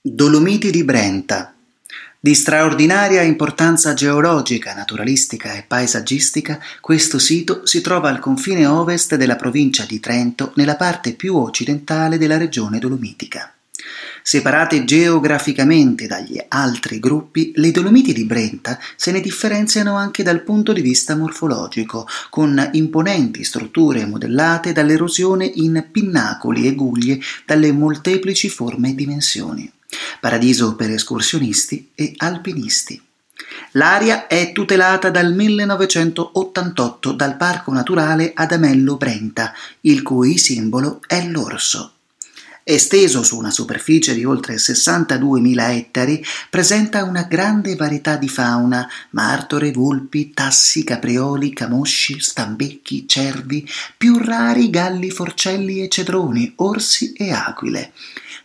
Dolomiti di Brenta. Di straordinaria importanza geologica, naturalistica e paesaggistica, questo sito si trova al confine ovest della provincia di Trento, nella parte più occidentale della regione dolomitica. Separate geograficamente dagli altri gruppi, le Dolomiti di Brenta se ne differenziano anche dal punto di vista morfologico, con imponenti strutture modellate dall'erosione in pinnacoli e guglie dalle molteplici forme e dimensioni paradiso per escursionisti e alpinisti. L'area è tutelata dal 1988 dal Parco Naturale Adamello Brenta, il cui simbolo è l'orso. Esteso su una superficie di oltre 62.000 ettari, presenta una grande varietà di fauna, martore, vulpi, tassi, caprioli, camosci, stambecchi, cervi, più rari galli, forcelli e cedroni, orsi e aquile.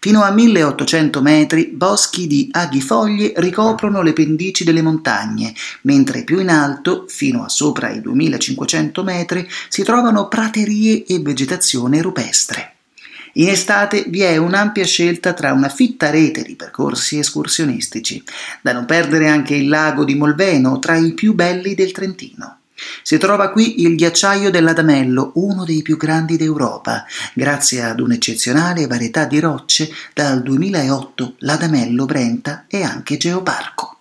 Fino a 1800 metri boschi di aghifoglie ricoprono le pendici delle montagne, mentre più in alto, fino a sopra i 2500 metri, si trovano praterie e vegetazione rupestre. In estate vi è un'ampia scelta tra una fitta rete di percorsi escursionistici, da non perdere anche il lago di Molveno, tra i più belli del Trentino. Si trova qui il ghiacciaio dell'Adamello, uno dei più grandi d'Europa. Grazie ad un'eccezionale varietà di rocce, dal 2008 l'Adamello Brenta è anche geoparco.